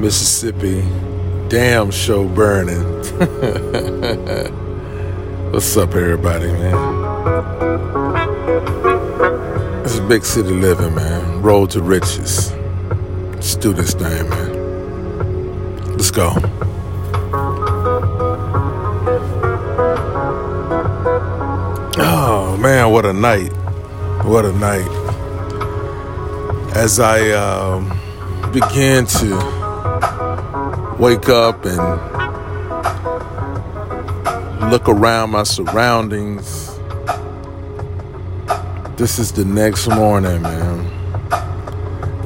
Mississippi. Damn show burning. What's up, everybody, man? This is big city living, man. Road to riches. Let's do this thing, man. Let's go. Oh man, what a night! What a night! As I um, began to wake up and look around my surroundings, this is the next morning, man.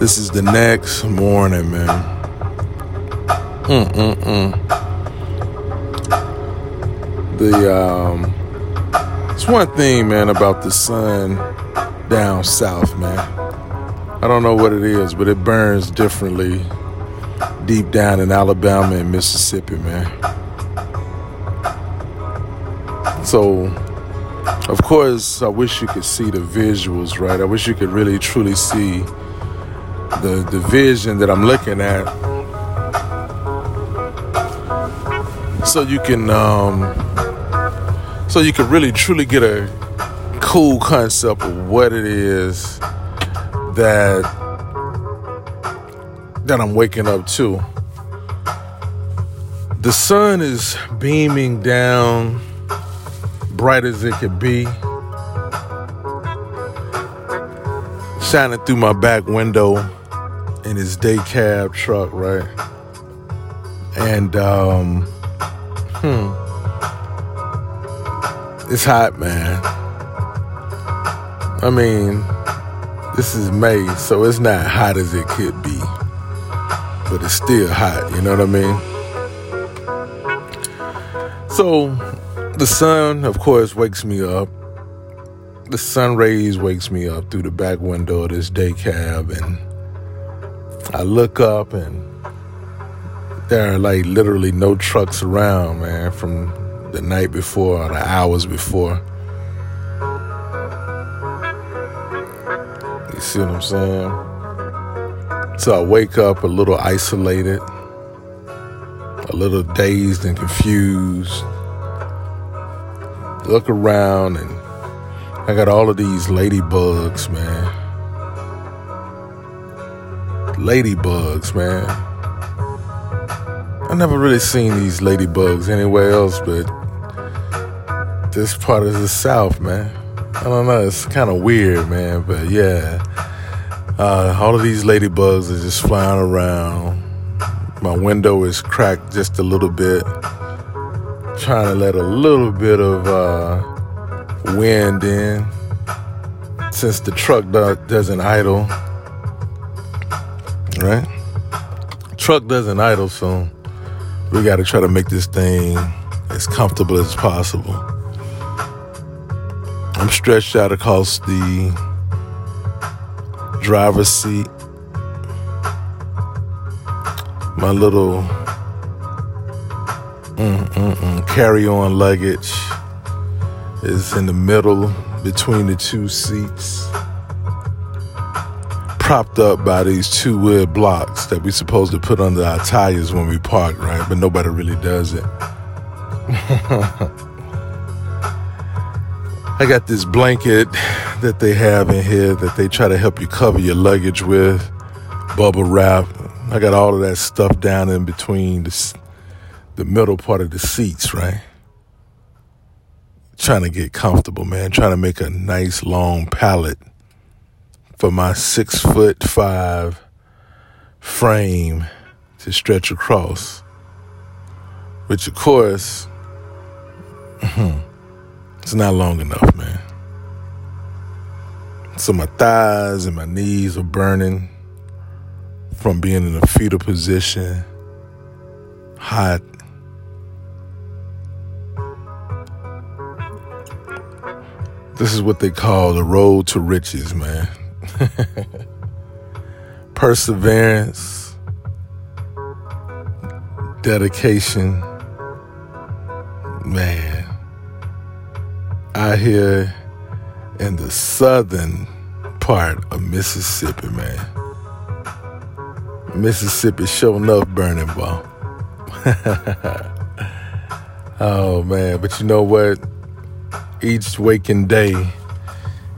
This is the next morning, man. Mm-mm-mm. The um, it's one thing, man, about the sun down south, man. I don't know what it is, but it burns differently deep down in Alabama and Mississippi, man. So, of course, I wish you could see the visuals, right? I wish you could really truly see the the vision that I'm looking at, so you can um, so you can really truly get a cool concept of what it is that that I'm waking up to. The sun is beaming down bright as it could be. Shining through my back window in his day cab truck, right? And um hmm it's hot, man. I mean, this is May, so it's not hot as it could be. But it's still hot, you know what I mean? So, the sun, of course, wakes me up. The sun rays wakes me up through the back window of this day cab and I look up and there are like literally no trucks around, man, from the night before or the hours before. You see what I'm saying? So I wake up a little isolated, a little dazed and confused. Look around and I got all of these ladybugs, man. Ladybugs, man. I never really seen these ladybugs anywhere else but this part of the South, man. I don't know. It's kind of weird, man. But yeah, uh, all of these ladybugs are just flying around. My window is cracked just a little bit, trying to let a little bit of uh, wind in since the truck do- doesn't idle. Right? Truck doesn't idle, so we got to try to make this thing as comfortable as possible. I'm stretched out across the driver's seat. My little mm, mm, mm, carry on luggage is in the middle between the two seats, propped up by these two wood blocks that we're supposed to put under our tires when we park, right? But nobody really does it. I got this blanket that they have in here that they try to help you cover your luggage with, bubble wrap. I got all of that stuff down in between the, the middle part of the seats, right? Trying to get comfortable, man. Trying to make a nice long pallet for my six foot five frame to stretch across. Which, of course, hmm, It's not long enough, man. So my thighs and my knees are burning from being in a fetal position, hot. This is what they call the road to riches, man. Perseverance, dedication, man out here in the southern part of Mississippi, man. Mississippi showing up burning, ball. oh man, but you know what? Each waking day,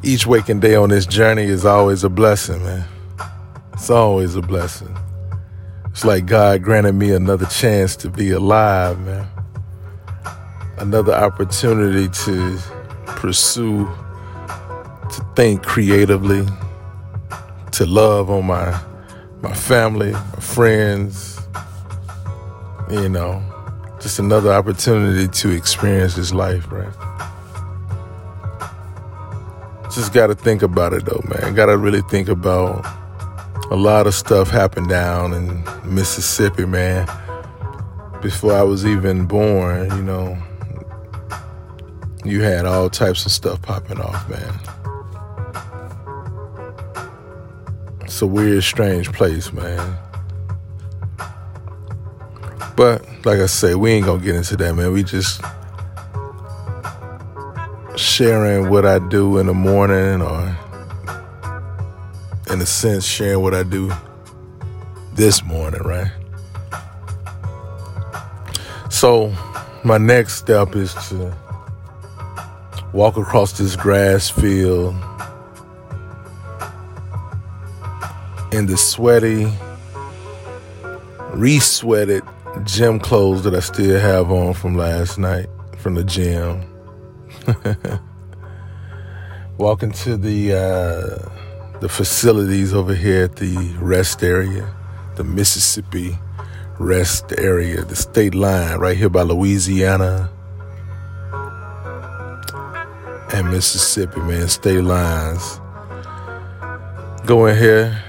each waking day on this journey is always a blessing, man. It's always a blessing. It's like God granted me another chance to be alive, man. Another opportunity to pursue, to think creatively, to love on my my family, my friends, you know, just another opportunity to experience this life, right? Just got to think about it though, man. Got to really think about a lot of stuff happened down in Mississippi, man. Before I was even born, you know, you had all types of stuff popping off, man. It's a weird, strange place, man. But like I say, we ain't gonna get into that, man. We just sharing what I do in the morning, or in a sense, sharing what I do this morning, right? So, my next step is to walk across this grass field in the sweaty, re-sweated gym clothes that I still have on from last night from the gym. Walking to the uh, the facilities over here at the rest area, the Mississippi rest area, the state line right here by Louisiana and Mississippi, man, state lines. Go in here,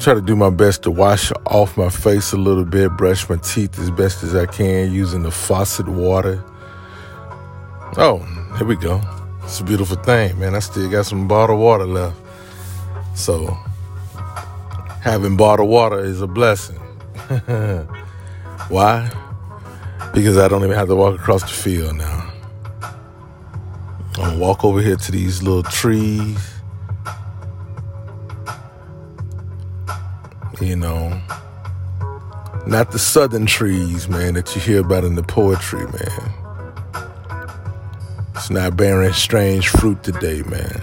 try to do my best to wash off my face a little bit, brush my teeth as best as I can using the faucet water. Oh, here we go. It's a beautiful thing, man. I still got some bottled water left. So, having bottled water is a blessing. Why? Because I don't even have to walk across the field now. Gonna walk over here to these little trees you know. Not the southern trees, man, that you hear about in the poetry, man. It's not bearing strange fruit today, man.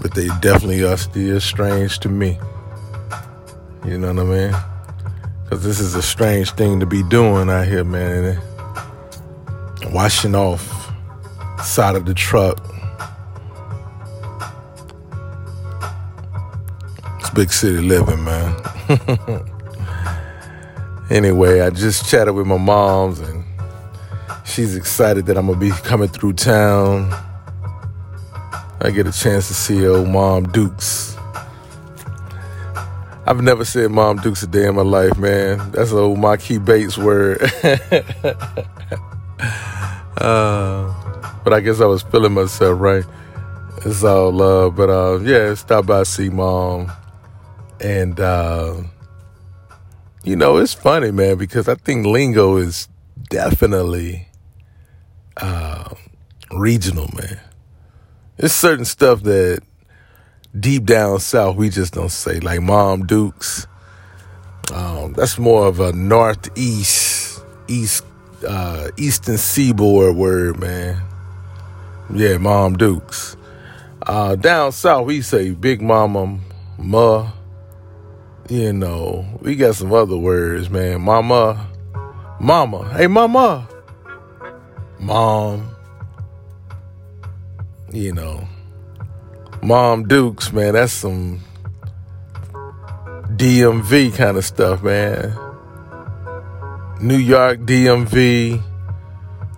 But they definitely are still strange to me. You know what I mean? Because this is a strange thing to be doing out here, man. Washing off side of the truck It's big city living, man. anyway, I just chatted with my moms and she's excited that I'm gonna be coming through town. I get a chance to see old Mom Dukes. I've never said Mom Dukes a day in my life, man. That's old Marquis Bates word. uh, but I guess I was feeling myself, right? It's all love. But uh, yeah, stop by see mom. And, uh, you know, it's funny, man, because I think lingo is definitely uh, regional, man. There's certain stuff that deep down south we just don't say, like Mom Dukes. Um, that's more of a northeast, east, uh, eastern seaboard word, man. Yeah, Mom Dukes. Uh, down south we say Big Mama, Ma, you know, we got some other words, man. Mama, mama, hey, mama, mom, you know, mom Dukes, man. That's some DMV kind of stuff, man. New York, DMV,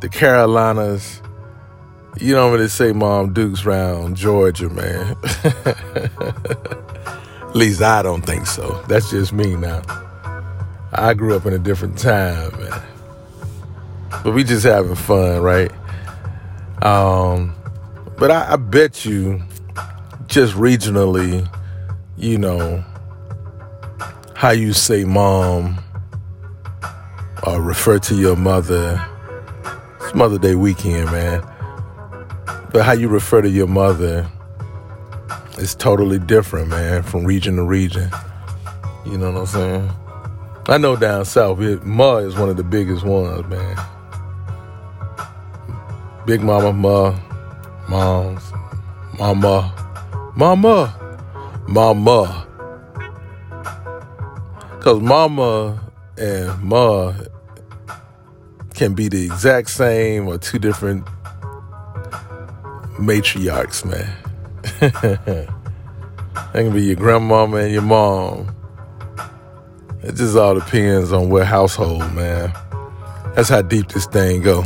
the Carolinas. You don't really say Mom Dukes around Georgia, man. At least I don't think so. That's just me now. I grew up in a different time, man. But we just having fun, right? Um, but I, I bet you, just regionally, you know, how you say mom or refer to your mother. It's Mother Day weekend, man. But how you refer to your mother it's totally different, man, from region to region. You know what I'm saying? I know down south, it, Ma is one of the biggest ones, man. Big Mama, Ma, Moms, Mama, Mama, Mama. Because Mama and Ma can be the exact same or two different matriarchs, man. that can be your grandmama and your mom. It just all depends on what household, man. That's how deep this thing go.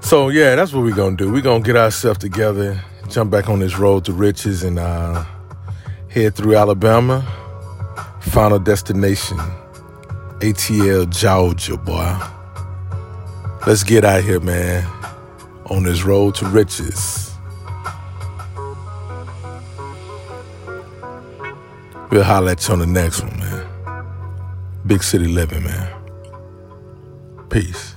So yeah, that's what we're gonna do. We're gonna get ourselves together, jump back on this road to riches, and uh, head through Alabama. Final destination, ATL, Georgia, boy. Let's get out here, man, on this road to riches. We'll holler at you on the next one, man. Big city living, man. Peace.